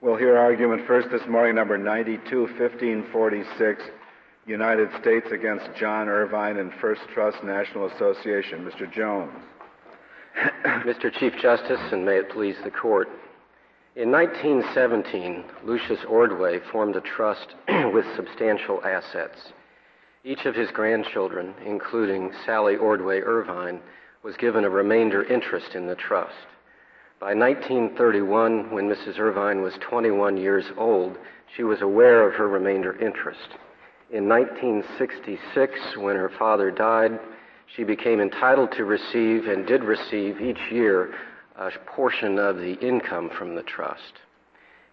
We'll hear argument first this morning, number 921546, United States against John Irvine and First Trust National Association. Mr. Jones. Mr. Chief Justice, and may it please the court. In 1917, Lucius Ordway formed a trust with substantial assets. Each of his grandchildren, including Sally Ordway Irvine, was given a remainder interest in the trust. By 1931, when Mrs. Irvine was 21 years old, she was aware of her remainder interest. In 1966, when her father died, she became entitled to receive and did receive each year a portion of the income from the trust.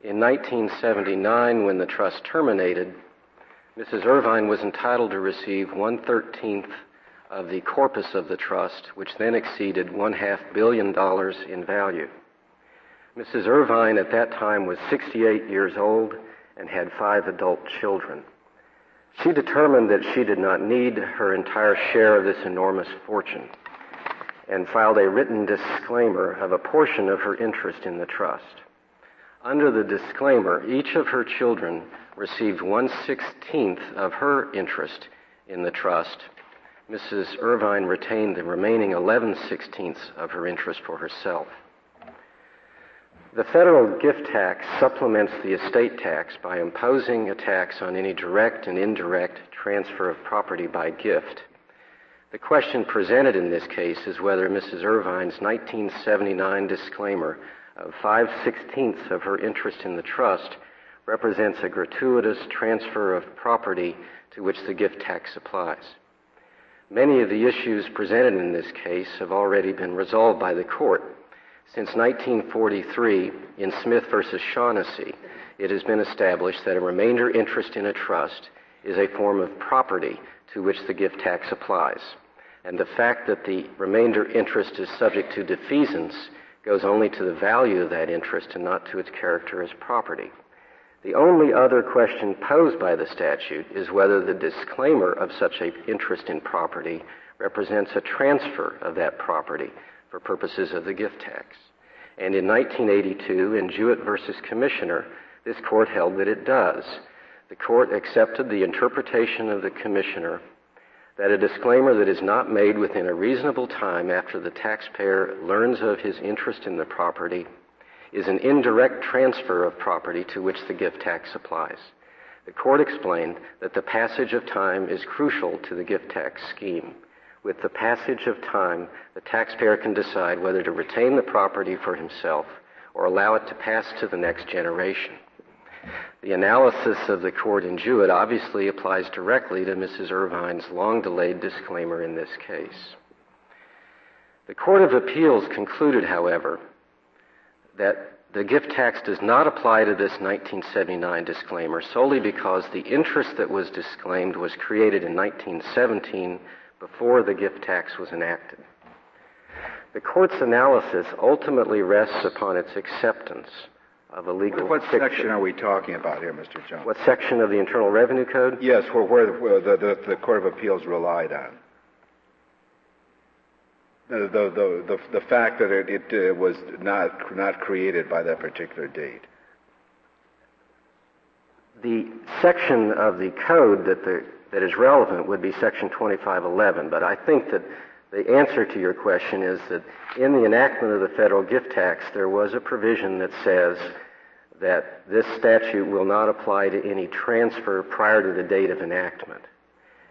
In 1979, when the trust terminated, Mrs. Irvine was entitled to receive one thirteenth of the corpus of the trust, which then exceeded one half billion dollars in value. Mrs. Irvine at that time was 68 years old and had five adult children. She determined that she did not need her entire share of this enormous fortune and filed a written disclaimer of a portion of her interest in the trust. Under the disclaimer, each of her children received one sixteenth of her interest in the trust Mrs. Irvine retained the remaining 11 sixteenths of her interest for herself. The federal gift tax supplements the estate tax by imposing a tax on any direct and indirect transfer of property by gift. The question presented in this case is whether Mrs. Irvine's 1979 disclaimer of 5 sixteenths of her interest in the trust represents a gratuitous transfer of property to which the gift tax applies. Many of the issues presented in this case have already been resolved by the court. Since 1943, in Smith v. Shaughnessy, it has been established that a remainder interest in a trust is a form of property to which the gift tax applies. And the fact that the remainder interest is subject to defeasance goes only to the value of that interest and not to its character as property. The only other question posed by the statute is whether the disclaimer of such an interest in property represents a transfer of that property for purposes of the gift tax. And in 1982, in Jewett versus Commissioner, this court held that it does. The court accepted the interpretation of the commissioner that a disclaimer that is not made within a reasonable time after the taxpayer learns of his interest in the property is an indirect transfer of property to which the gift tax applies. The court explained that the passage of time is crucial to the gift tax scheme. With the passage of time, the taxpayer can decide whether to retain the property for himself or allow it to pass to the next generation. The analysis of the court in Jewett obviously applies directly to Mrs. Irvine's long delayed disclaimer in this case. The Court of Appeals concluded, however, that the gift tax does not apply to this 1979 disclaimer solely because the interest that was disclaimed was created in 1917 before the gift tax was enacted. The court's analysis ultimately rests upon its acceptance of a legal What fiction. section are we talking about here, Mr. Jones? What section of the Internal Revenue Code? Yes, where, where, where the, the, the Court of Appeals relied on. The, the, the, the, fact that it, it uh, was not, not created by that particular date. The section of the code that, the, that is relevant would be Section 2511, but I think that the answer to your question is that in the enactment of the federal gift tax, there was a provision that says that this statute will not apply to any transfer prior to the date of enactment.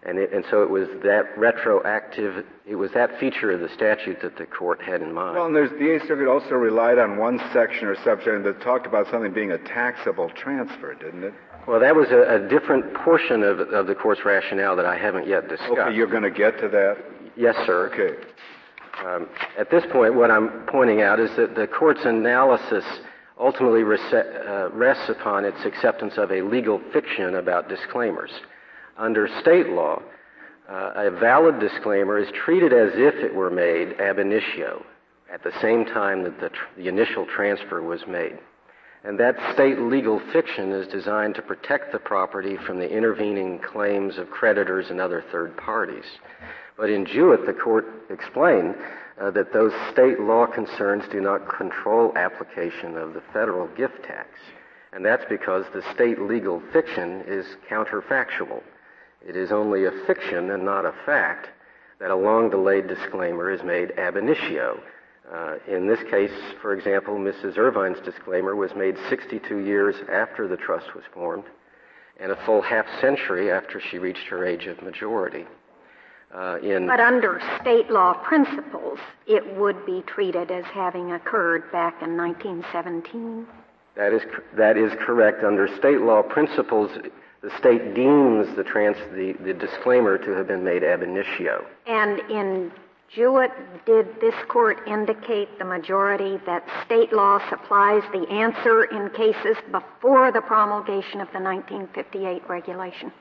And, it, and so it was that retroactive, it was that feature of the statute that the court had in mind. Well, and there's, the Eighth Circuit also relied on one section or subsection that talked about something being a taxable transfer, didn't it? Well, that was a, a different portion of, of the court's rationale that I haven't yet discussed. Okay, you're going to get to that? Yes, sir. Okay. Um, at this point, what I'm pointing out is that the court's analysis ultimately rese- uh, rests upon its acceptance of a legal fiction about disclaimers. Under state law, uh, a valid disclaimer is treated as if it were made ab initio at the same time that the, tr- the initial transfer was made. And that state legal fiction is designed to protect the property from the intervening claims of creditors and other third parties. But in Jewett, the court explained uh, that those state law concerns do not control application of the federal gift tax. And that's because the state legal fiction is counterfactual. It is only a fiction and not a fact that a long delayed disclaimer is made ab initio. Uh, in this case, for example, Mrs. Irvine's disclaimer was made 62 years after the trust was formed and a full half century after she reached her age of majority. Uh, in but under state law principles, it would be treated as having occurred back in 1917. That is that is correct. Under state law principles, the state deems the trans the, the disclaimer to have been made ab initio. And in Jewett, did this court indicate the majority that state law supplies the answer in cases before the promulgation of the 1958 regulation?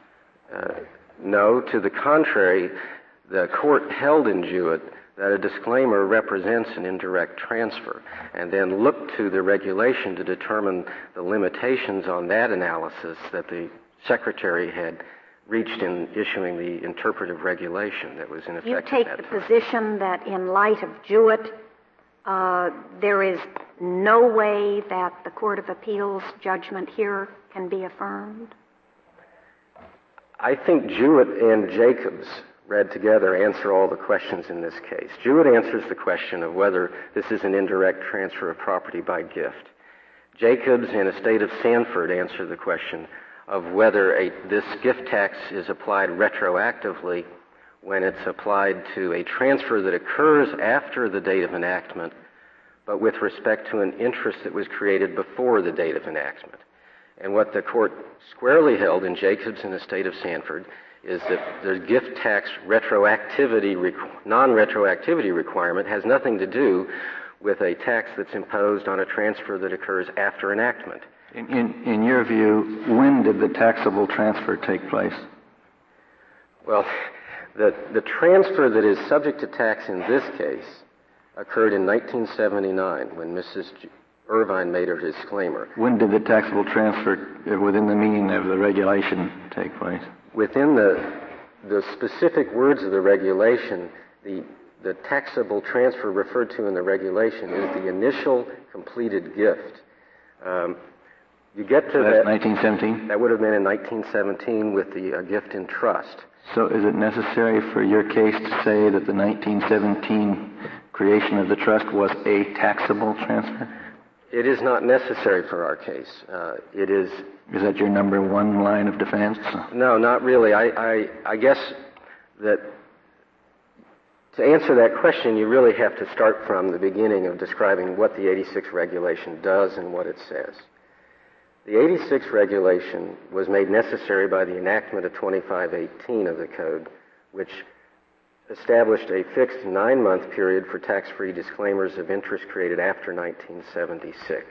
Uh, no, to the contrary, the court held in Jewett that a disclaimer represents an indirect transfer and then looked to the regulation to determine the limitations on that analysis that the secretary had reached in issuing the interpretive regulation that was in effect. You take the time. position that in light of Jewett, uh, there is no way that the Court of Appeals judgment here can be affirmed? I think Jewett and Jacobs read together answer all the questions in this case. Jewett answers the question of whether this is an indirect transfer of property by gift. Jacobs and Estate of Sanford answer the question of whether a, this gift tax is applied retroactively when it's applied to a transfer that occurs after the date of enactment, but with respect to an interest that was created before the date of enactment. And what the court squarely held in Jacobs and State of Sanford is that the gift tax retroactivity, non-retroactivity requirement has nothing to do with a tax that's imposed on a transfer that occurs after enactment. In, in, in your view, when did the taxable transfer take place? Well, the, the transfer that is subject to tax in this case occurred in 1979 when Mrs. Irvine made her disclaimer. When did the taxable transfer within the meaning of the regulation take place? within the, the specific words of the regulation, the, the taxable transfer referred to in the regulation is the initial completed gift. Um, you get to so that 1917. That would have been in 1917 with the uh, gift in trust. So, is it necessary for your case to say that the 1917 creation of the trust was a taxable transfer? It is not necessary for our case. Uh, it is. Is that your number one line of defense? No, not really. I, I, I guess that to answer that question, you really have to start from the beginning of describing what the 86 regulation does and what it says. The 86 regulation was made necessary by the enactment of 2518 of the Code, which established a fixed nine month period for tax free disclaimers of interest created after 1976.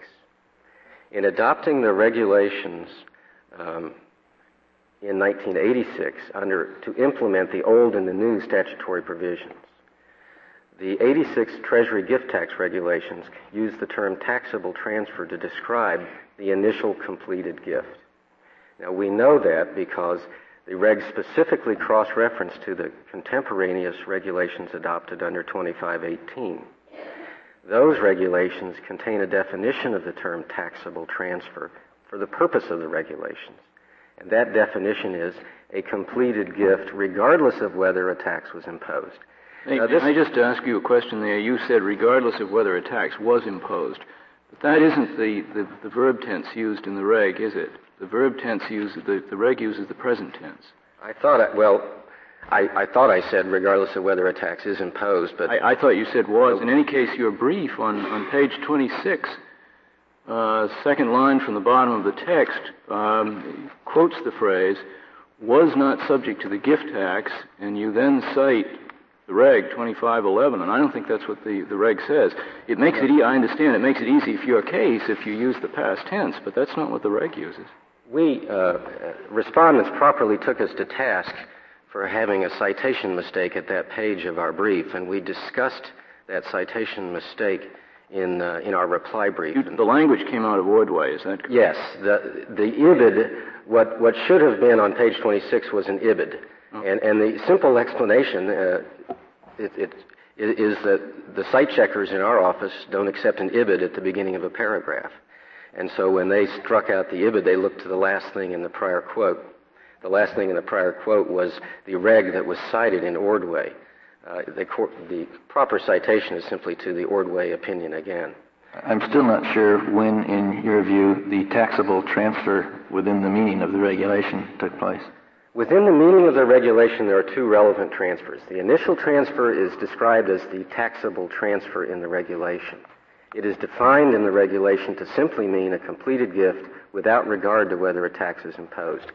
In adopting the regulations um, in 1986 under, to implement the old and the new statutory provisions, the 86 Treasury gift tax regulations used the term taxable transfer to describe the initial completed gift. Now we know that because the regs specifically cross-reference to the contemporaneous regulations adopted under 2518. Those regulations contain a definition of the term taxable transfer for the purpose of the regulations. And that definition is a completed gift regardless of whether a tax was imposed. Hey, now, this... I just ask you a question there? You said regardless of whether a tax was imposed. That isn't the, the, the verb tense used in the reg, is it? The verb tense uses, the, the reg uses the present tense. I thought, I, well, I, I, thought I said regardless of whether a tax is imposed, but. I, I thought you said was. In any case, your brief on, on page 26, uh, second line from the bottom of the text, um, quotes the phrase, was not subject to the gift tax, and you then cite the reg 2511, and I don't think that's what the, the reg says. It makes it, e- I understand, it makes it easy for your case if you use the past tense, but that's not what the reg uses we, uh, respondents, properly took us to task for having a citation mistake at that page of our brief, and we discussed that citation mistake in, uh, in our reply brief. You, the language came out of Ordway, is that correct? Yes. The, the IBID, what, what should have been on page 26 was an IBID. Oh. And, and the simple explanation uh, it, it, is that the cite checkers in our office don't accept an IBID at the beginning of a paragraph. And so when they struck out the IBID, they looked to the last thing in the prior quote. The last thing in the prior quote was the reg that was cited in Ordway. Uh, the, cor- the proper citation is simply to the Ordway opinion again. I'm still not sure when, in your view, the taxable transfer within the meaning of the regulation took place. Within the meaning of the regulation, there are two relevant transfers. The initial transfer is described as the taxable transfer in the regulation. It is defined in the regulation to simply mean a completed gift without regard to whether a tax is imposed.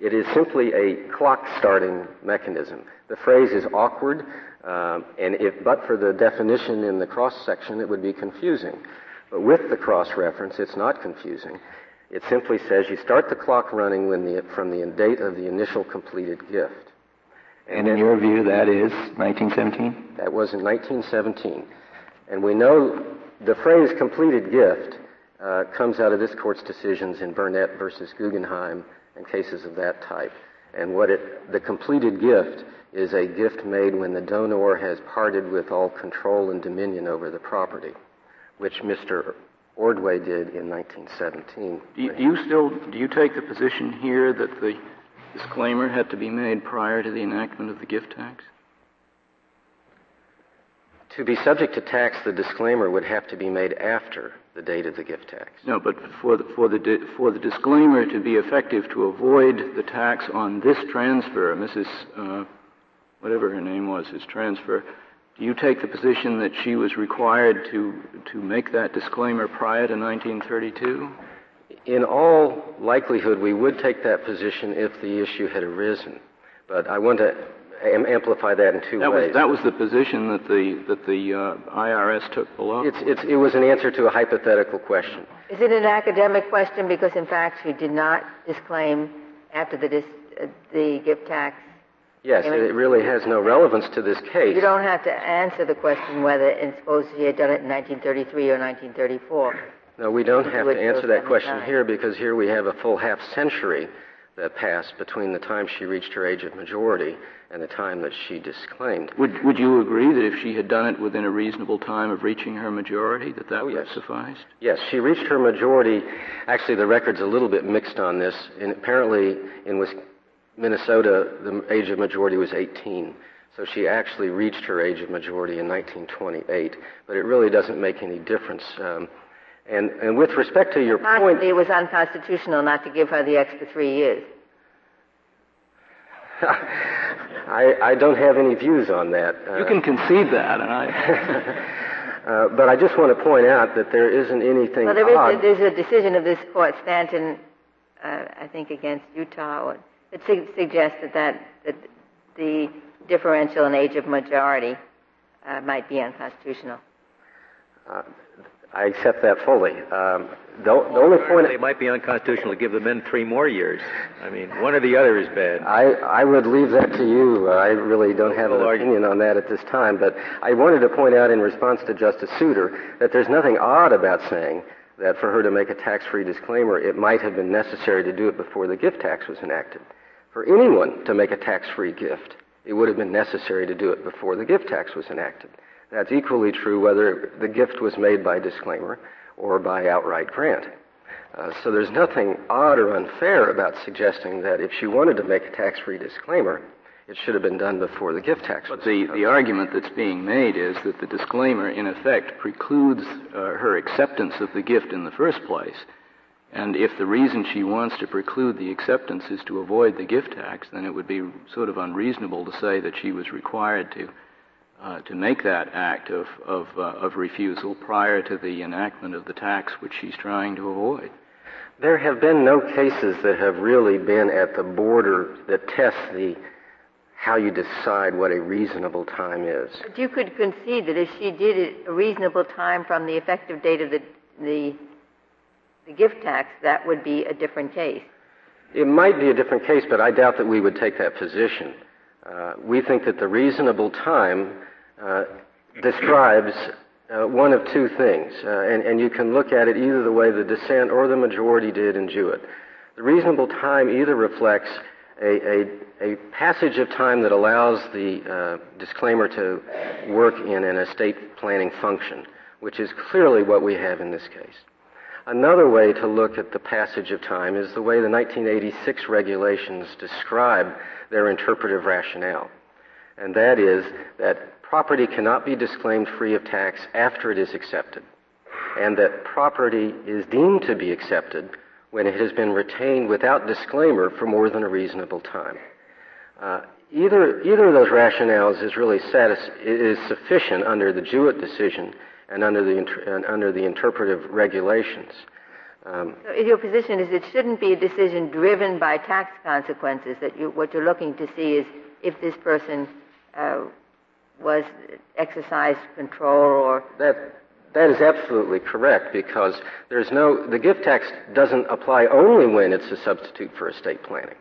It is simply a clock starting mechanism. The phrase is awkward, um, and if but for the definition in the cross section, it would be confusing. But with the cross reference, it's not confusing. It simply says you start the clock running the, from the date of the initial completed gift. And, and in your view, that is 1917? That was in 1917. And we know the phrase completed gift uh, comes out of this court's decisions in Burnet versus Guggenheim and cases of that type. And what it, the completed gift is a gift made when the donor has parted with all control and dominion over the property, which Mr. Ordway did in 1917. Do you, do you still do you take the position here that the disclaimer had to be made prior to the enactment of the gift tax? To be subject to tax, the disclaimer would have to be made after the date of the gift tax. No, but for the, for the, for the disclaimer to be effective to avoid the tax on this transfer, Mrs. Uh, whatever her name was, his transfer, do you take the position that she was required to, to make that disclaimer prior to 1932? In all likelihood, we would take that position if the issue had arisen. But I want to amplify that in two that ways. Was, that was the position that the that the uh, IRS took below. It's, it's, it was an answer to a hypothetical question. Is it an academic question? Because in fact, she did not disclaim after the dis, uh, the gift tax. Yes, it really has no relevance to this case. You don't have to answer the question whether, and suppose she had done it in 1933 or 1934. No, we don't have to answer that question here because here we have a full half century that passed between the time she reached her age of majority and the time that she disclaimed. Would, would you agree that if she had done it within a reasonable time of reaching her majority, that that oh, would yes. have sufficed? Yes, she reached her majority. Actually, the record's a little bit mixed on this. And apparently, in Minnesota, the age of majority was 18. So she actually reached her age of majority in 1928. But it really doesn't make any difference. Um, and, and with respect to your Possibly point, it was unconstitutional not to give her the extra three years. I, I don't have any views on that. Uh, you can concede that, and I. uh, but I just want to point out that there isn't anything. Well, there odd. is a, there's a decision of this court, Stanton, uh, I think, against Utah, that su- suggests that, that, that the differential in age of majority uh, might be unconstitutional. Uh, I accept that fully. Um, the, the only point that it might be unconstitutional to give the men three more years. I mean, one or the other is bad. I, I would leave that to you. Uh, I really don't have an opinion on that at this time. But I wanted to point out in response to Justice Souter that there's nothing odd about saying that for her to make a tax-free disclaimer, it might have been necessary to do it before the gift tax was enacted. For anyone to make a tax-free gift, it would have been necessary to do it before the gift tax was enacted. That's equally true whether the gift was made by disclaimer or by outright grant. Uh, so there's nothing odd or unfair about suggesting that if she wanted to make a tax-free disclaimer, it should have been done before the gift tax. But the, the argument that's being made is that the disclaimer, in effect, precludes uh, her acceptance of the gift in the first place. And if the reason she wants to preclude the acceptance is to avoid the gift tax, then it would be sort of unreasonable to say that she was required to uh, to make that act of, of, uh, of refusal prior to the enactment of the tax which she's trying to avoid. There have been no cases that have really been at the border that test the how you decide what a reasonable time is. But you could concede that if she did it a reasonable time from the effective date of the, the, the gift tax, that would be a different case. It might be a different case, but I doubt that we would take that position. Uh, we think that the reasonable time uh, describes uh, one of two things, uh, and, and, you can look at it either the way the dissent or the majority did in Jewett. The reasonable time either reflects a, a, a passage of time that allows the uh, disclaimer to work in an estate planning function, which is clearly what we have in this case. Another way to look at the passage of time is the way the 1986 regulations describe their interpretive rationale. And that is that property cannot be disclaimed free of tax after it is accepted, and that property is deemed to be accepted when it has been retained without disclaimer for more than a reasonable time. Uh, either, either of those rationales is really satis- is sufficient under the Jewett decision and under the, and under the interpretive regulations. Um, so your position is it shouldn't be a decision driven by tax consequences. That you, what you're looking to see is if this person uh, was exercised control or that that is absolutely correct because there's no the gift tax doesn't apply only when it's a substitute for estate planning.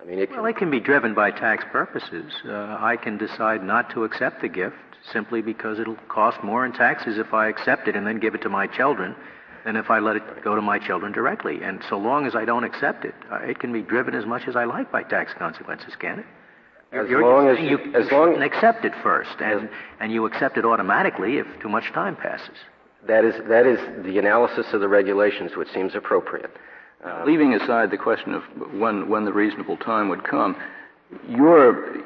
I mean, it well, can, it can be driven by tax purposes. Uh, I can decide not to accept the gift simply because it'll cost more in taxes if I accept it and then give it to my children than if I let it go to my children directly. And so long as I don't accept it, uh, it can be driven as much as I like by tax consequences, can it? As You're long as you, as long accept it first, and and you accept it automatically if too much time passes. That is that is the analysis of the regulations, which seems appropriate. Uh, Leaving aside the question of when when the reasonable time would come, your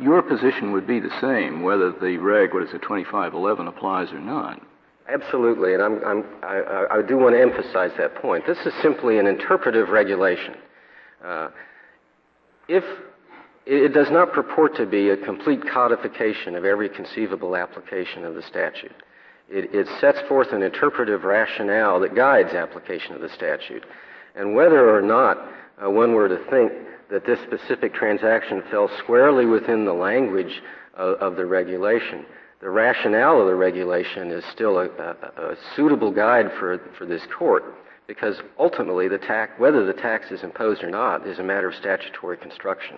your position would be the same whether the reg what is it 2511 applies or not. Absolutely, and I'm, I'm, I, I do want to emphasize that point. This is simply an interpretive regulation. Uh, if it does not purport to be a complete codification of every conceivable application of the statute. It, it, sets forth an interpretive rationale that guides application of the statute. And whether or not uh, one were to think that this specific transaction fell squarely within the language of, of the regulation, the rationale of the regulation is still a, a, a suitable guide for, for this court because ultimately the tax, whether the tax is imposed or not is a matter of statutory construction.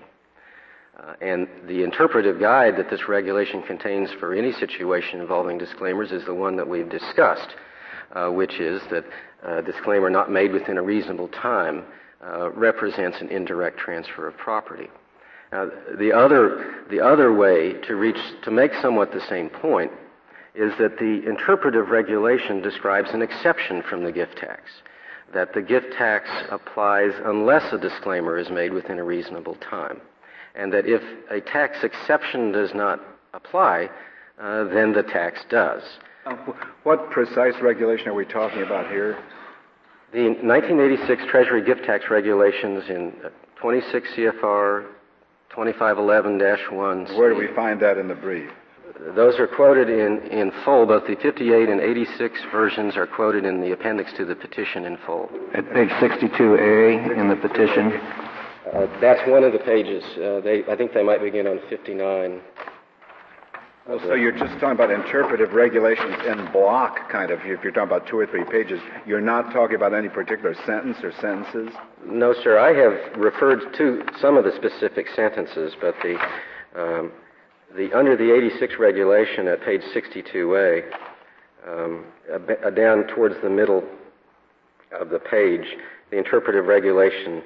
Uh, and the interpretive guide that this regulation contains for any situation involving disclaimers is the one that we've discussed, uh, which is that a uh, disclaimer not made within a reasonable time uh, represents an indirect transfer of property. Now, the other, the other way to reach, to make somewhat the same point is that the interpretive regulation describes an exception from the gift tax, that the gift tax applies unless a disclaimer is made within a reasonable time, and that if a tax exception does not apply, uh, then the tax does. Uh, what precise regulation are we talking about here? The 1986 Treasury gift tax regulations in 26 CFR 2511-1. Where do we find that in the brief? Those are quoted in, in full. Both the 58 and 86 versions are quoted in the appendix to the petition in full. At page 62A in the petition? Uh, that's one of the pages. Uh, they, I think they might begin on 59. Well, so you're just talking about interpretive regulations in block, kind of. If you're talking about two or three pages, you're not talking about any particular sentence or sentences. No, sir. I have referred to some of the specific sentences, but the um, the under the 86 regulation at page 62a, um, down towards the middle of the page, the interpretive regulation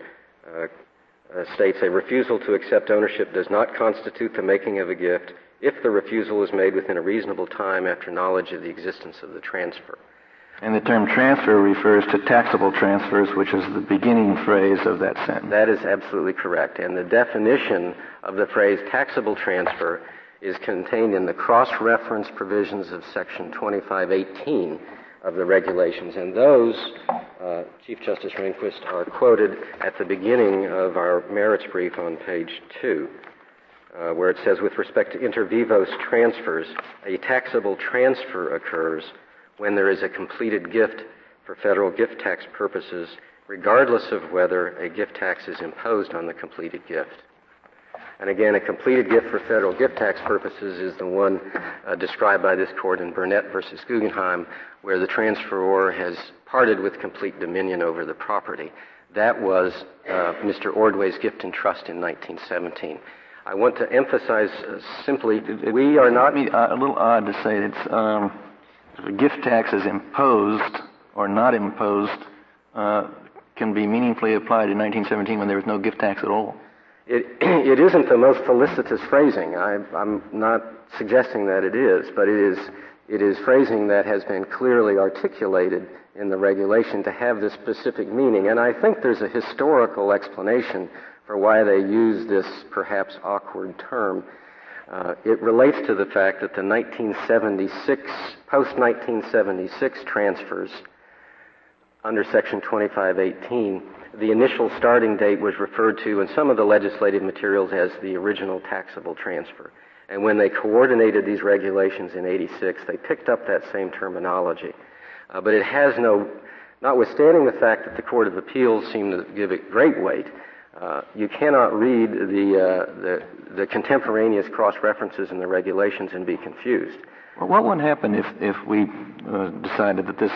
uh, uh, states a refusal to accept ownership does not constitute the making of a gift if the refusal is made within a reasonable time after knowledge of the existence of the transfer. And the term transfer refers to taxable transfers, which is the beginning phrase of that sentence. That is absolutely correct. And the definition of the phrase taxable transfer is contained in the cross-reference provisions of section 2518 of the regulations. And those, uh, Chief Justice Rehnquist, are quoted at the beginning of our merits brief on page 2 uh, where it says, with respect to inter vivos transfers, a taxable transfer occurs when there is a completed gift for federal gift tax purposes, regardless of whether a gift tax is imposed on the completed gift. And again, a completed gift for federal gift tax purposes is the one uh, described by this court in Burnet versus Guggenheim, where the transferor has parted with complete dominion over the property. That was uh, Mr. Ordway's gift and trust in 1917. I want to emphasize uh, simply we are not. Uh, a little odd to say it's um, gift tax is imposed or not imposed uh, can be meaningfully applied in 1917 when there was no gift tax at all. It, it isn't the most felicitous phrasing. I, I'm not suggesting that it is, but it is, it is phrasing that has been clearly articulated in the regulation to have this specific meaning. And I think there's a historical explanation for why they use this perhaps awkward term. Uh, it relates to the fact that the 1976, post 1976 transfers under Section 2518, the initial starting date was referred to in some of the legislative materials as the original taxable transfer. And when they coordinated these regulations in 86, they picked up that same terminology. Uh, but it has no, notwithstanding the fact that the Court of Appeals seemed to give it great weight, uh, you cannot read the, uh, the, the, contemporaneous cross references in the regulations and be confused. Well, what would happen if, if we uh, decided that this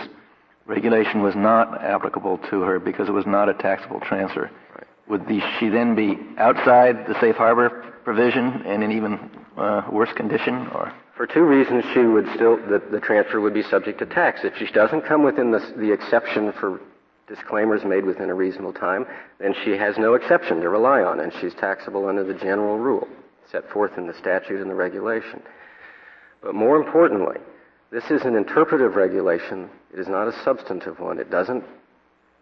regulation was not applicable to her because it was not a taxable transfer? Right. Would the, she then be outside the safe harbor provision and in even uh, worse condition, or? For two reasons, she would still the, the transfer would be subject to tax. If she doesn't come within the, the exception for disclaimers made within a reasonable time, then she has no exception to rely on, and she's taxable under the general rule set forth in the statute and the regulation. But more importantly, this is an interpretive regulation. It is not a substantive one. It doesn't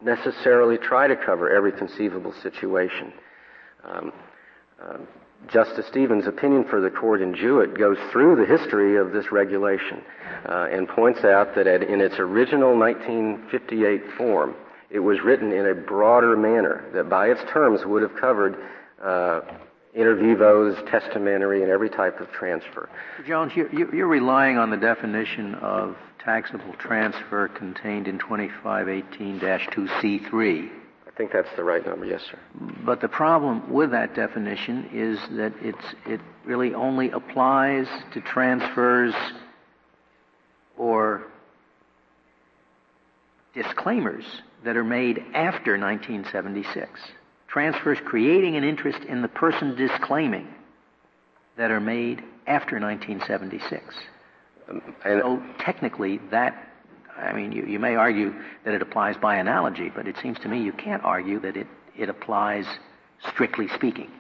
necessarily try to cover every conceivable situation. Um, um, Justice Stevens' opinion for the court in Jewett goes through the history of this regulation uh, and points out that in its original 1958 form, it was written in a broader manner that by its terms would have covered uh, inter vivos, testamentary, and every type of transfer. Jones, you're, you're relying on the definition of taxable transfer contained in 2518-2C3. I think that's the right number, yes, sir. But the problem with that definition is that it's, it really only applies to transfers or disclaimers that are made after 1976. Transfers creating an interest in the person disclaiming that are made after 1976. Um, and so technically, that, I mean, you, you may argue that it applies by analogy, but it seems to me you can't argue that it, it applies strictly speaking.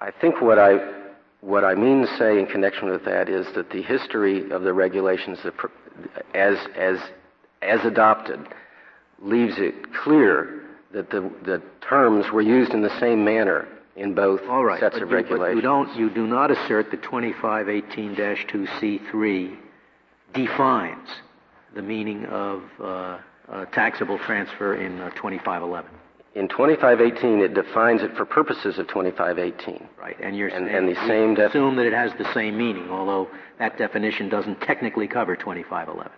I think what I what I mean to say in connection with that is that the history of the regulations, as as as adopted, leaves it clear that the, the terms were used in the same manner in both All right, sets of you, regulations. You don't, you do not assert that 2518-2C3 defines the meaning of uh, taxable transfer in uh, 2511. In 2518, it defines it for purposes of 2518. Right, and you're and, saying and the same def- assume that it has the same meaning, although that definition doesn't technically cover 2511.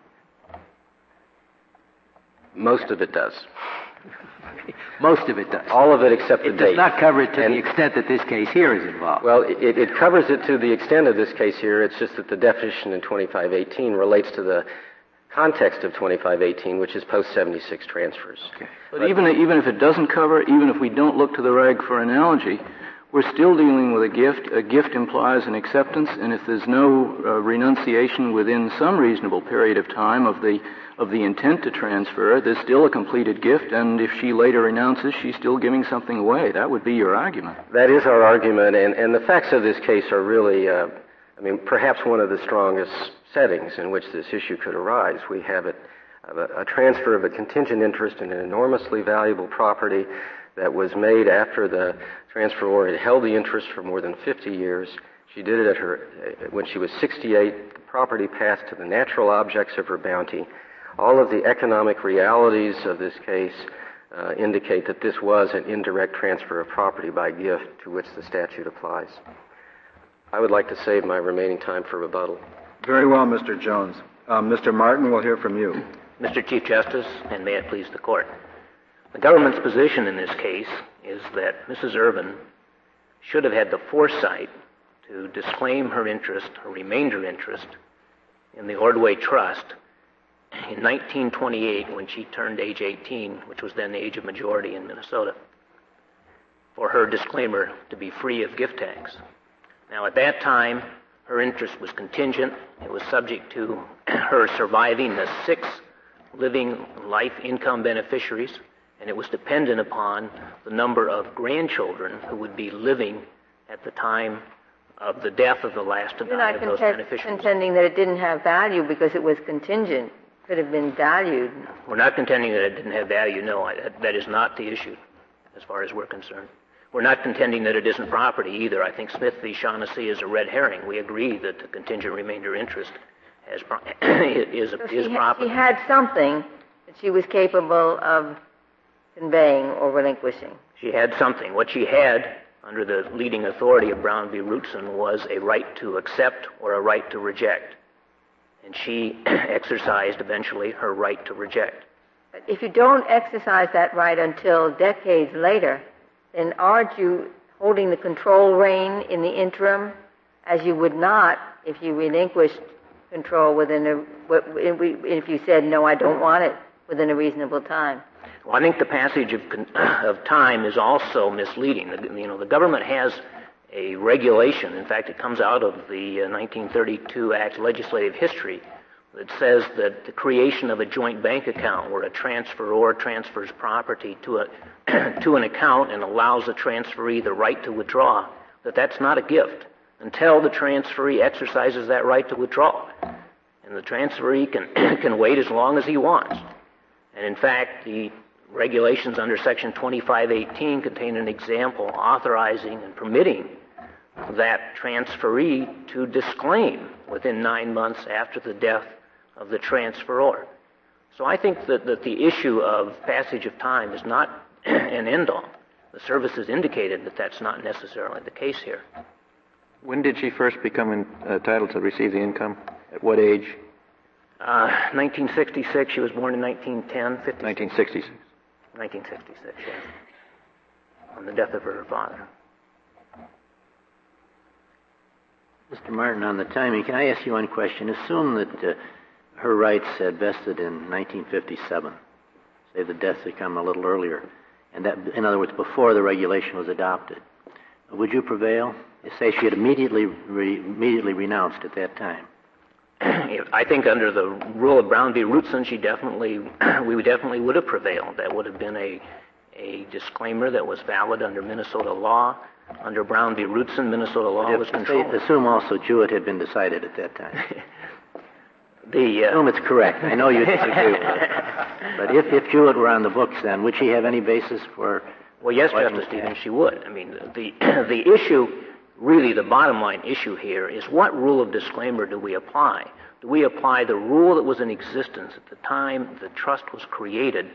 Most of it does. Most of it does. All of it except it the date. It does not cover it to and the extent that this case here is involved. Well, it, it covers it to the extent of this case here. It's just that the definition in 2518 relates to the context of 2518, which is post 76 transfers. Okay. But, but even even if it doesn't cover, even if we don't look to the reg for analogy, we're still dealing with a gift. A gift implies an acceptance, and if there's no uh, renunciation within some reasonable period of time of the of the intent to transfer, there's still a completed gift, and if she later renounces, she's still giving something away. That would be your argument. That is our argument, and, and the facts of this case are really, uh, I mean, perhaps one of the strongest settings in which this issue could arise. We have it, a, a transfer of a contingent interest in an enormously valuable property that was made after the transferor had held the interest for more than 50 years. She did it at her, when she was 68. The property passed to the natural objects of her bounty all of the economic realities of this case uh, indicate that this was an indirect transfer of property by gift to which the statute applies. I would like to save my remaining time for rebuttal. Very well, Mr. Jones. Um, Mr. Martin, we'll hear from you. Mr. Chief Justice, and may it please the court. The government's position in this case is that Mrs. Irvine should have had the foresight to disclaim her interest, her remainder interest, in the Ordway Trust in 1928 when she turned age 18, which was then the age of majority in Minnesota, for her disclaimer to be free of gift tax. Now, at that time, her interest was contingent. It was subject to her surviving the six living life income beneficiaries, and it was dependent upon the number of grandchildren who would be living at the time of the death of the last of, You're not of those contest- beneficiaries. contending that it didn't have value because it was contingent, could have been valued. We're not contending that it didn't have value. No, I, that, that is not the issue, as far as we're concerned. We're not contending that it isn't property either. I think Smith v. Shaughnessy is a red herring. We agree that the contingent remainder interest has pro- is, So is she, property. she had something that she was capable of conveying or relinquishing. She had something. What she had, under the leading authority of Brown v. Routzahn, was a right to accept or a right to reject. And she exercised eventually her right to reject. But if you don't exercise that right until decades later, then aren't you holding the control rein in the interim as you would not if you relinquished control within a, if you said, no, I don't want it within a reasonable time? Well, I think the passage of, of time is also misleading. You know, the government has a regulation. In fact, it comes out of the uh, 1932 Act legislative history that says that the creation of a joint bank account where a transferor transfers property to a to an account and allows the transferee the right to withdraw, that that's not a gift until the transferee exercises that right to withdraw. And the transferee can can wait as long as he wants. And in fact, the regulations under Section 2518 contain an example authorizing and permitting that transferee to disclaim within nine months after the death of the transferor. So I think that, that the issue of passage of time is not an end all. The service has indicated that that's not necessarily the case here. When did she first become in, uh, entitled to receive the income? At what age? Uh, 1966, she was born in 1910, 56, 1966. 1966, yeah. On the death of her father. Mr. Martin, on the timing, can I ask you one question? Assume that uh, her rights had vested in 1957. Say the deaths had come a little earlier, and that, in other words, before the regulation was adopted. Would you prevail? Say she had immediately re, immediately renounced at that time. I think under the rule of Brown v. Routzahn, she definitely, we definitely would have prevailed. That would have been a, a disclaimer that was valid under Minnesota law. Under Brown v. Routzahn, Minnesota law was controlled. assume also Jewett had been decided at that time. The, uh, Assume it's correct. I know you disagree with it. But if, if Jewett were on the books, then would she have any basis for? Well, yes, Justice Stevens, she would. I mean, the the issue, really, the bottom line issue here is what rule of disclaimer do we apply? Do we apply the rule that was in existence at the time the trust was created,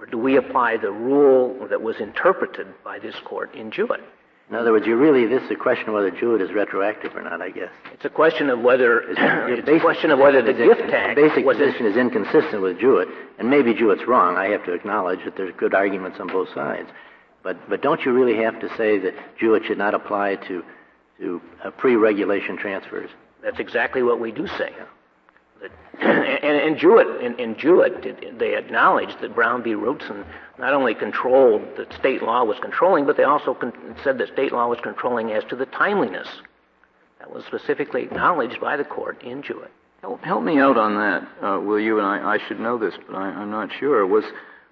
or do we apply the rule that was interpreted by this court in Jewett? In other words, you really this is a question of whether Jewett is retroactive or not. I guess. It's a question of whether Your it's a question of whether the gift tax basic was position is inconsistent with Jewett, and maybe Jewett's wrong. I have to acknowledge that there's good arguments on both sides. But but don't you really have to say that Jewett should not apply to to uh, pre-regulation transfers? That's exactly what we do say. That, and, and Jewett, in, Jewett, they acknowledged that Brown v. Routzahn not only controlled that state law was controlling, but they also con- said that state law was controlling as to the timeliness. That was specifically acknowledged by the court in Jewett. Help, help me out on that, uh, will you? And I, I should know this, but I, I'm not sure. Was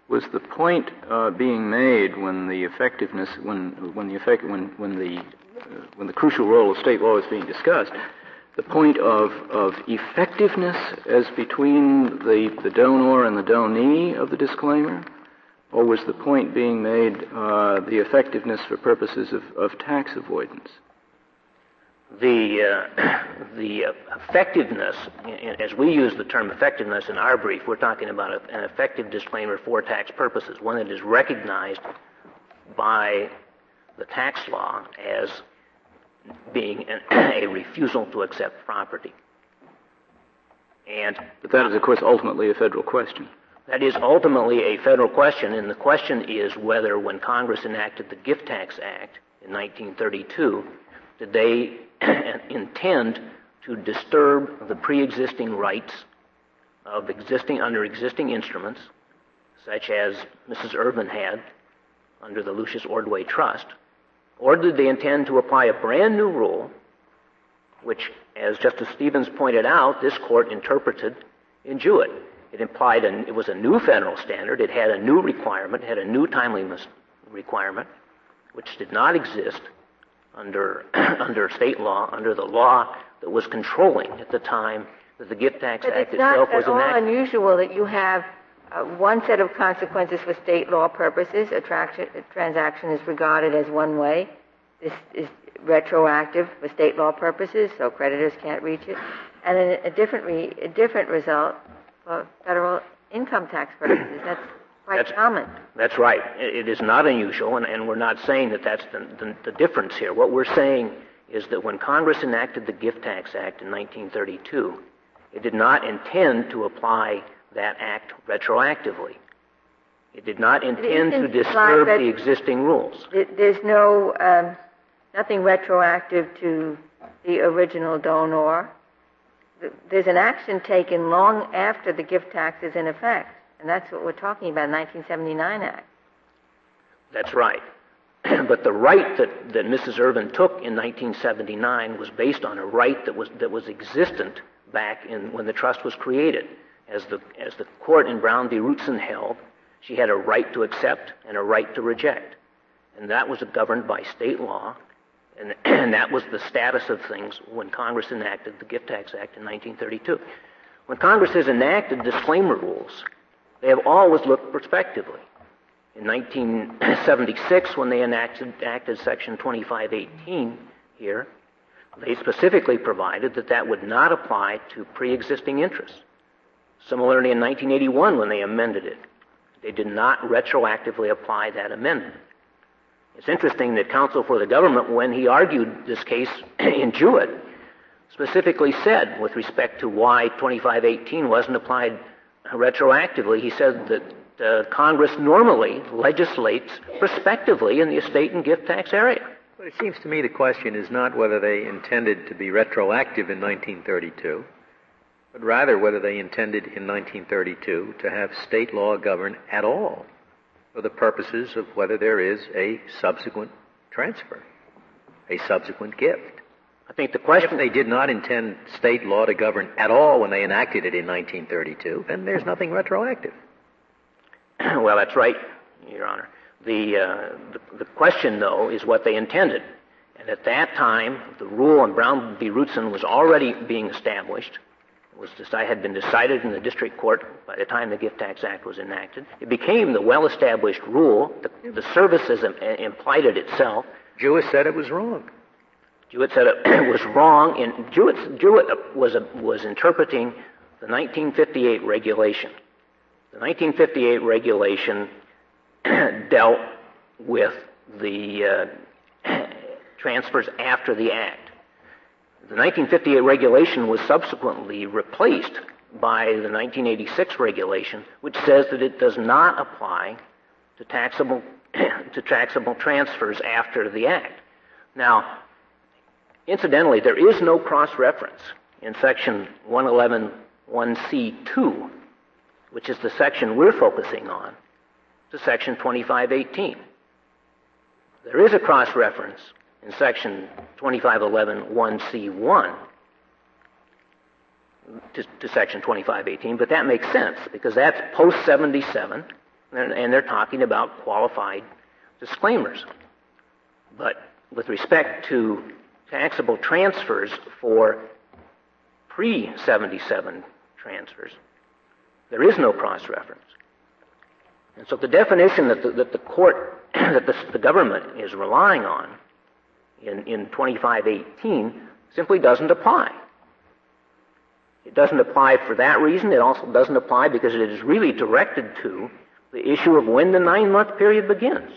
was the point uh, being made when the effectiveness, when when the effect, when when the uh, when the crucial role of state law is being discussed, the point of of effectiveness as between the the donor and the donee of the disclaimer, or was the point being made uh, the effectiveness for purposes of, of tax avoidance? the uh, the effectiveness, as we use the term effectiveness in our brief, we're talking about an effective disclaimer for tax purposes, one that is recognized by the tax law as being an, a refusal to accept property. And But that is, of course, ultimately a federal question. that is ultimately a federal question, and the question is whether, when Congress enacted the Gift Tax Act in 1932, did they intend to disturb the pre-existing rights of existing under existing instruments, such as Mrs. Irvine had under the Lucius Ordway Trust, or did they intend to apply a brand new rule, which, as Justice Stevens pointed out, this court interpreted in Jewett. It implied an, it was a new federal standard. It had a new requirement, had a new timeliness requirement, which did not exist under, under state law, under the law that was controlling at the time that the Gift Tax but Act it's not itself was at all enacted. unusual that you have uh, one set of consequences for state law purposes. A, a transaction is regarded as one way. This is retroactive for state law purposes, so creditors can't reach it. And a, a different, re, a different result for federal income tax purposes. That's quite That's- common. That's right. It it is not unusual, and, and we're not saying that that's the, the, the difference here. What we're saying is that when Congress enacted the Gift Tax Act in 1932, it did not intend to apply that act retroactively. It did not intend to like disturb the existing rules. There's no, um, nothing retroactive to the original donor. There's an action taken long after the gift tax is in effect, and that's what we're talking about, 1979 Act. That's right. but the right that, that Mrs. Irvine took in 1979 was based on a right that was, that was existent back in when the trust was created. As the, as the court in Brown v. Routzahn held, she had a right to accept and a right to reject. And that was governed by state law, and, and that was the status of things when Congress enacted the Gift Tax Act in 1932. When Congress has enacted disclaimer rules, they have always looked prospectively. In 1976, when they enacted, enacted Section 2518 here, they specifically provided that that would not apply to pre-existing interests. Similarly, in 1981, when they amended it, they did not retroactively apply that amendment. It's interesting that counsel for the government, when he argued this case in Jewett, specifically said, with respect to why 2518 wasn't applied retroactively, he said that uh, Congress normally legislates prospectively in the estate and gift tax area. But it seems to me the question is not whether they intended to be retroactive in 1932, but rather whether they intended in 1932 to have state law govern at all for the purposes of whether there is a subsequent transfer, a subsequent gift. I think the question If they did not intend state law to govern at all when they enacted it in 1932, then there's nothing retroactive. well, that's right, Your Honor. The, uh, the, the question, though, is what they intended. And at that time, the rule on Brown v. Routzahn was already being established. Was I had been decided in the district court by the time the Gift Tax Act was enacted. It became the well-established rule. The, the services im- uh, implied it itself. Jewett said it was wrong. Jewett said it was wrong. And Jewett, Jewett uh, was, uh, was interpreting the 1958 regulation. The 1958 regulation dealt with the uh, transfers after the act. The 1958 regulation was subsequently replaced by the 1986 regulation, which says that it does not apply to taxable to taxable transfers after the act. Now, incidentally, there is no cross-reference in section 111.1c2, which is the section we're focusing on, to section 2518. There is a cross-reference in section 2511.1c1 to, to section 2518, but that makes sense because that's post 77, and, and they're talking about qualified disclaimers. But with respect to taxable transfers for pre 77 transfers, there is no cross reference. And so the definition that the, that the court, that the, the government is relying on in, in 2518 simply doesn't apply. It doesn't apply for that reason. It also doesn't apply because it is really directed to the issue of when the nine month period begins.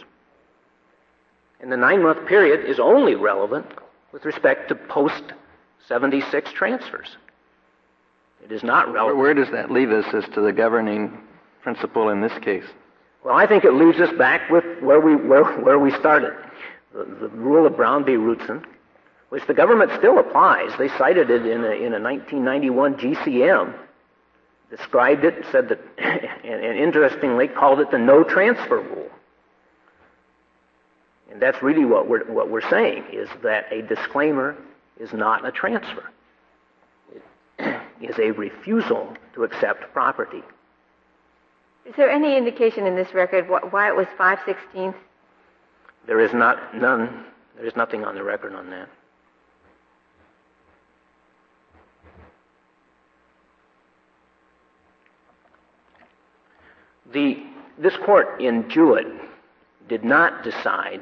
And the nine month period is only relevant with respect to post 76 transfers. It is not relevant. where does that leave us as to the governing principle in this case? Well, I think it leaves us back with where we, where, where we started. The, rule of Brown v. Routzahn, which the government still applies. They cited it in a, in a 1991 GCM, described it, said that, and, and interestingly called it the no transfer rule. And that's really what we're, what we're saying, is that a disclaimer is not a transfer. It is a refusal to accept property. Is there any indication in this record wh- why it was 516th? There is not none There is nothing on the record on that. The, this court in Jewett did not decide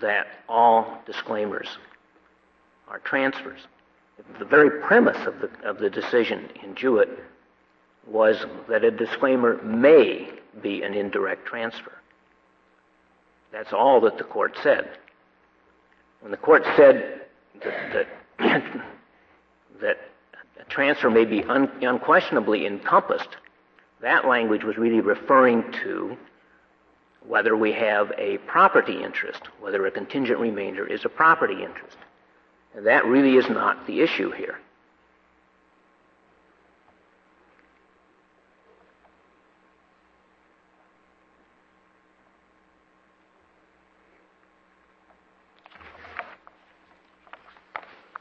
that all disclaimers are transfers. The very premise of the, of the decision in Jewett was that a disclaimer may be an indirect transfer. That's all that the court said. When the court said that, that, that a transfer may be un, unquestionably encompassed, that language was really referring to whether we have a property interest, whether a contingent remainder is a property interest. And that really is not the issue here.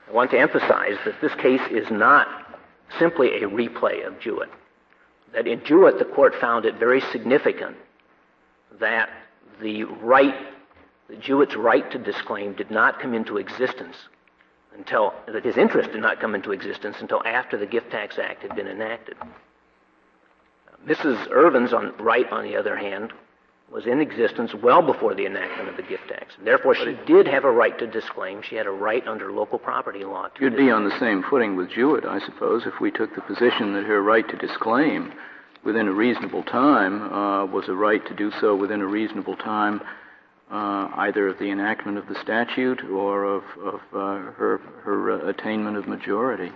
I want to emphasize that this case is not simply a replay of Jewett. That in Jewett, the court found it very significant that the right, Jewett's right to disclaim did not come into existence until, that his interest did not come into existence until after the Gift Tax Act had been enacted. Mrs. Irvine's on, right, on the other hand, was in existence well before the enactment of the gift tax. Therefore, she did have a right to disclaim. She had a right under local property law to You'd be on the same footing with Jewett, I suppose, if we took the position that her right to disclaim within a reasonable time uh, was a right to do so within a reasonable time, uh, either of the enactment of the statute or of, of uh, her her uh, attainment of majority.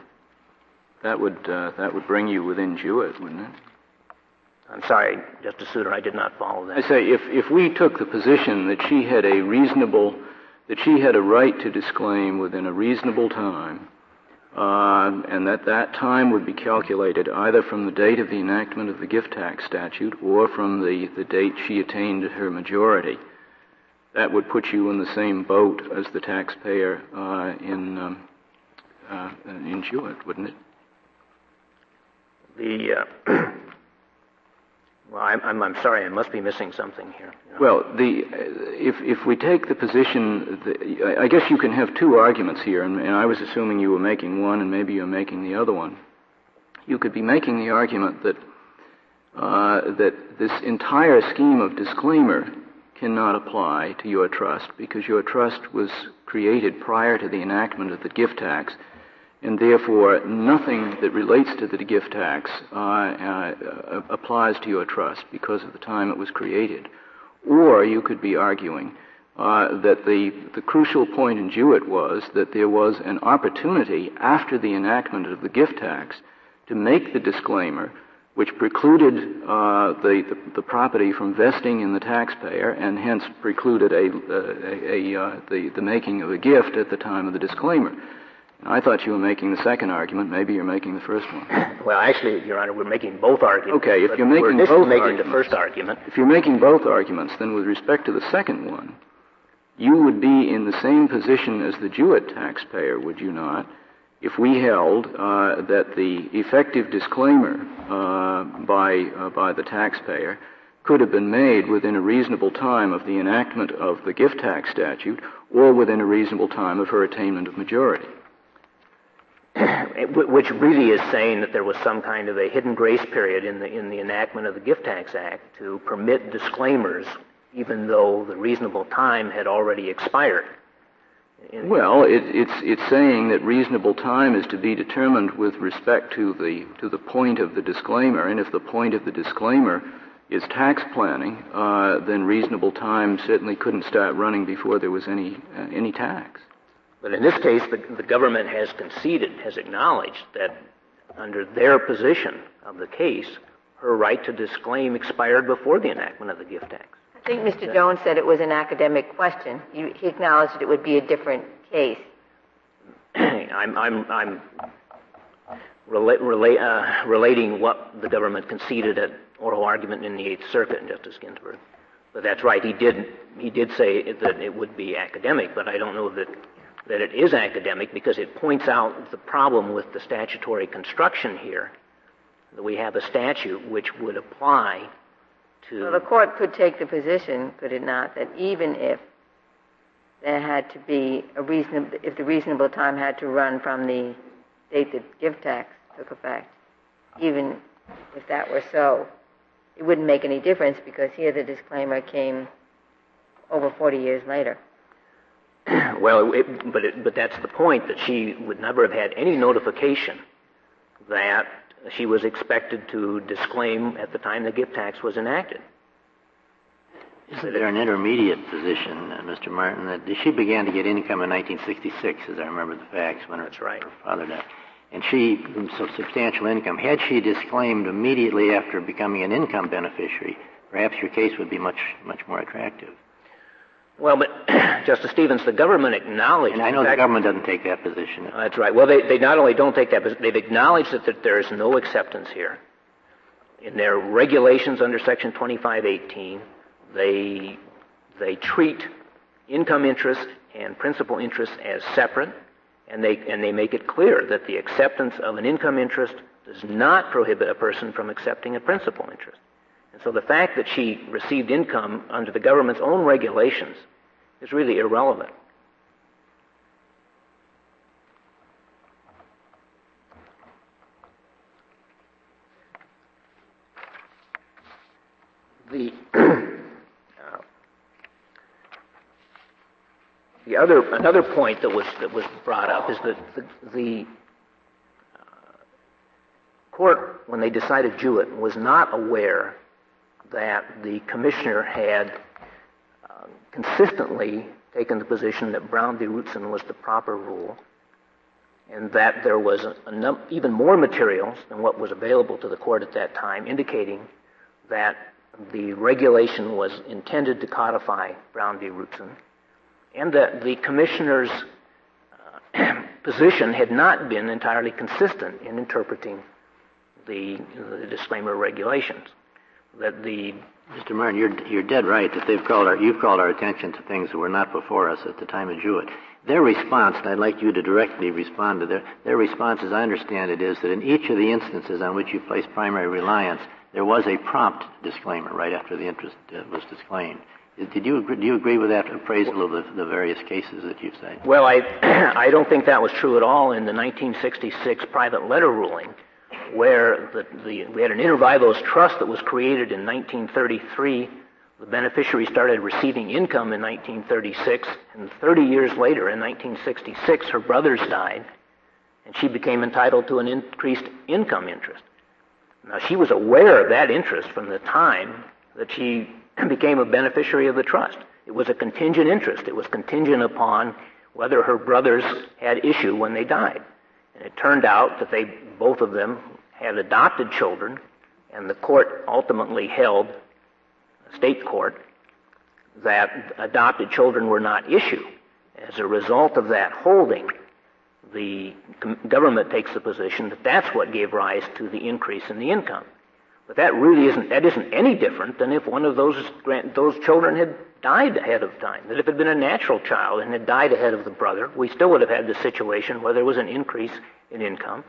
That would uh, that would bring you within Jewett, wouldn't it? I'm sorry, Justice Souter, I did not follow that. I say if if we took the position that she had a reasonable that she had a right to disclaim within a reasonable time, uh, and that that time would be calculated either from the date of the enactment of the gift tax statute or from the, the date she attained her majority. That would put you in the same boat as the taxpayer uh, in um, uh, in Jewett, wouldn't it? The uh, Well, I'm, I'm, I'm, sorry, I must be missing something here. Well, the, if, if we take the position, that, I guess you can have two arguments here, and, and I was assuming you were making one and maybe you're making the other one. You could be making the argument that, uh, that this entire scheme of disclaimer cannot apply to your trust because your trust was created prior to the enactment of the gift tax and therefore nothing that relates to the gift tax uh, uh, applies to your trust because of the time it was created. Or you could be arguing uh, that the, the crucial point in Jewett was that there was an opportunity after the enactment of the gift tax to make the disclaimer which precluded uh, the, the, the, property from vesting in the taxpayer and hence precluded a, a, a, uh, the, the making of a gift at the time of the disclaimer. I thought you were making the second argument. Maybe you're making the first one. Well, actually, Your Honor, we're making both arguments. Okay, if you're making both making arguments, the first argument. If you're making both arguments, then with respect to the second one, you would be in the same position as the Jewett taxpayer, would you not, if we held uh, that the effective disclaimer uh, by uh, by the taxpayer could have been made within a reasonable time of the enactment of the gift tax statute or within a reasonable time of her attainment of majority. which really is saying that there was some kind of a hidden grace period in the in the enactment of the Gift Tax Act to permit disclaimers, even though the reasonable time had already expired. Well, it, it's it's saying that reasonable time is to be determined with respect to the to the point of the disclaimer, and if the point of the disclaimer is tax planning, uh, then reasonable time certainly couldn't start running before there was any uh, any tax. But in this case, the, the government has conceded, has acknowledged that under their position of the case, her right to disclaim expired before the enactment of the gift tax. I think Mr. Jones said it was an academic question. You, he acknowledged it would be a different case. I'm, I'm, I'm rela- rela- uh, relating what the government conceded at oral argument in the Eighth Circuit, Justice Ginsburg. But that's right. He did. He did say that it would be academic, but I don't know that that it is academic because it points out the problem with the statutory construction here. That we have a statute which would apply to. Well, the court could take the position, could it not, that even if there had to be a reasonable, if the reasonable time had to run from the date that gift tax took effect, even if that were so, it wouldn't make any difference because here the disclaimer came over 40 years later. well, it, but it, but that's the point that she would never have had any notification that she was expected to disclaim at the time the gift tax was enacted. Isn't there an intermediate position, uh, Mr. Martin, that she began to get income in 1966, as I remember the facts, when her, right. her father died? And she, some substantial income. Had she disclaimed immediately after becoming an income beneficiary, perhaps your case would be much, much more attractive. Well, but Justice Stevens, the government acknowledged. And I know the government doesn't take that position. That's right. Well, they, they not only don't take that, but they've acknowledged that, that there is no acceptance here. In their regulations under Section 2518, they they treat income interest and principal interest as separate, and they and they make it clear that the acceptance of an income interest does not prohibit a person from accepting a principal interest. And so the fact that she received income under the government's own regulations is really irrelevant. The uh, the other another point that was that was brought up is that the, the uh, court, when they decided Jewett, was not aware that the commissioner had uh, consistently taken the position that Brown v. Routzahn was the proper rule, and that there was even more materials than what was available to the court at that time, indicating that the regulation was intended to codify Brown v. Routzahn, and that the commissioner's uh, position had not been entirely consistent in interpreting the disclaimer regulations that the Mr. Martin, you're you're dead right that they've called our you've called our attention to things that were not before us at the time of Jewett. Their response, and I'd like you to directly respond to their their response, as I understand it, is that in each of the instances on which you place primary reliance, there was a prompt disclaimer right after the interest uh, was disclaimed. Did you agree, do you agree with that appraisal of the, the various cases that you've cited? Well, I I don't think that was true at all in the 1966 private letter ruling where the, the, we had an inter vivos trust that was created in 1933. The beneficiary started receiving income in 1936, and 30 years later, in 1966, her brothers died, and she became entitled to an increased income interest. Now, she was aware of that interest from the time that she became a beneficiary of the trust. It was a contingent interest. It was contingent upon whether her brothers had issue when they died. And it turned out that they, both of them, had adopted children, and the court ultimately held, state court, that adopted children were not issue. As a result of that holding, the government takes the position that that's what gave rise to the increase in the income. But that really isn't that isn't any different than if one of those those children had died ahead of time. That if it had been a natural child and had died ahead of the brother, we still would have had the situation where there was an increase in income.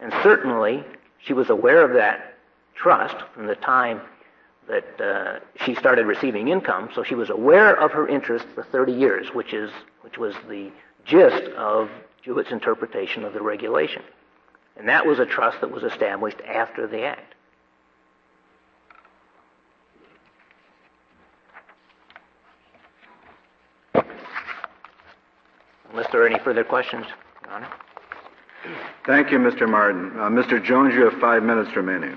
And certainly she was aware of that trust from the time that uh, she started receiving income, so she was aware of her interest for 30 years, which is which was the gist of Jewett's interpretation of the regulation. And that was a trust that was established after the act. Unless there are any further questions, Your Honor. Thank you, Mr. Martin. Uh, Mr. Jones, you have five minutes remaining.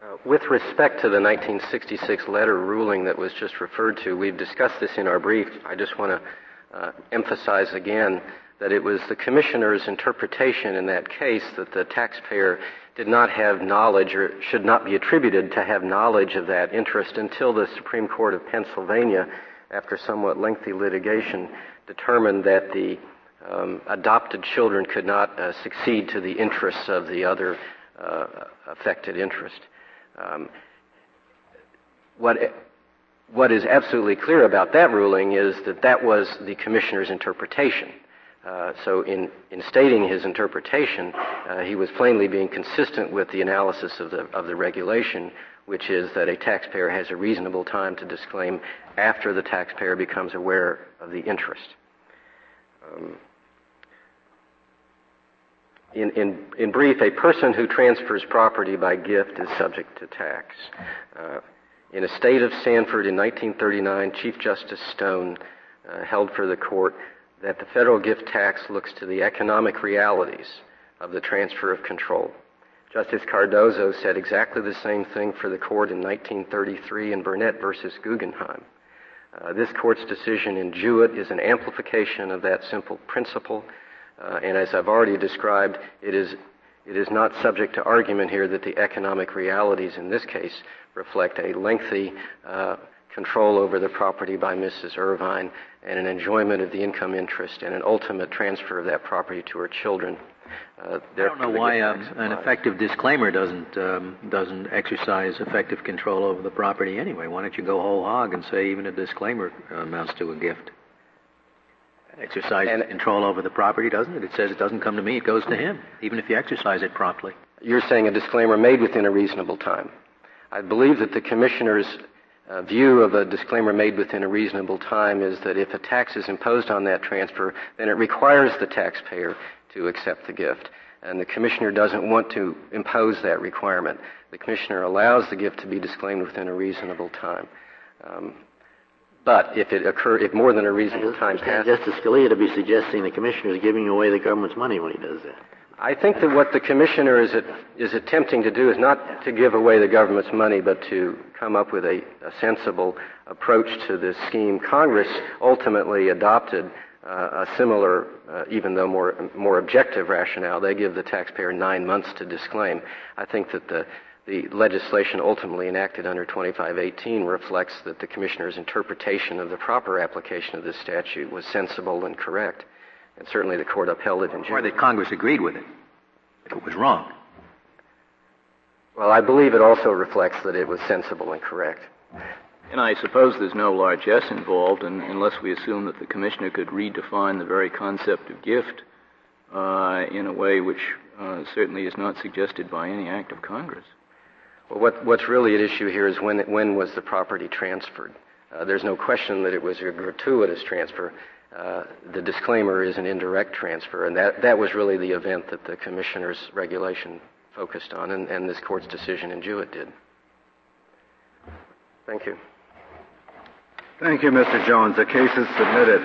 Uh, with respect to the 1966 letter ruling that was just referred to, we've discussed this in our brief. I just want to uh, emphasize again that it was the commissioner's interpretation in that case that the taxpayer did not have knowledge or should not be attributed to have knowledge of that interest until the Supreme Court of Pennsylvania, after somewhat lengthy litigation, determined that the um, adopted children could not uh, succeed to the interests of the other uh, affected interest. Um, what what is absolutely clear about that ruling is that that was the commissioner's interpretation. Uh, so, in, in stating his interpretation, uh, he was plainly being consistent with the analysis of the of the regulation, which is that a taxpayer has a reasonable time to disclaim after the taxpayer becomes aware of the interest. Um, in, in, in, brief, a person who transfers property by gift is subject to tax. Uh, in Estate of Sanford in 1939, Chief Justice Stone uh, held for the court that the federal gift tax looks to the economic realities of the transfer of control. Justice Cardozo said exactly the same thing for the court in 1933 in Burnet versus Guggenheim. Uh, this court's decision in Jewett is an amplification of that simple principle, uh, and as I've already described, it is it is not subject to argument here that the economic realities in this case reflect a lengthy uh, control over the property by Mrs. Irvine and an enjoyment of the income interest and an ultimate transfer of that property to her children. Uh, I don't know why um, an effective disclaimer doesn't um, doesn't exercise effective control over the property anyway. Why don't you go whole hog and say even a disclaimer amounts to a gift? Exercise and control over the property, doesn't it? It says it doesn't come to me; it goes to him, even if you exercise it promptly. You're saying a disclaimer made within a reasonable time. I believe that the commissioner's uh, view of a disclaimer made within a reasonable time is that if a tax is imposed on that transfer, then it requires the taxpayer to accept the gift. And the commissioner doesn't want to impose that requirement. The commissioner allows the gift to be disclaimed within a reasonable time. Um, but if it occur, if more than a reasonable time passes, Justice Scalia to be suggesting the commissioner is giving away the government's money when he does that. I think that what the commissioner is, is attempting to do is not to give away the government's money, but to come up with a, a sensible approach to this scheme. Congress ultimately adopted uh, a similar, uh, even though more, more objective rationale. They give the taxpayer nine months to disclaim. I think that the, the legislation ultimately enacted under 2518 reflects that the commissioner's interpretation of the proper application of this statute was sensible and correct. And certainly the court upheld it in Jewett. Or that Congress agreed with it, if it was wrong. Well, I believe it also reflects that it was sensible and correct. And I suppose there's no largesse involved in, unless we assume that the commissioner could redefine the very concept of gift uh, in a way which uh, certainly is not suggested by any act of Congress. Well, what, what's really at issue here is when, when was the property transferred? Uh, there's no question that it was a gratuitous transfer. Uh, the disclaimer is an indirect transfer, and that, that was really the event that the commissioner's regulation focused on, and, and this court's decision in Jewett did. Thank you. Thank you, Mr. Jones. The case is submitted.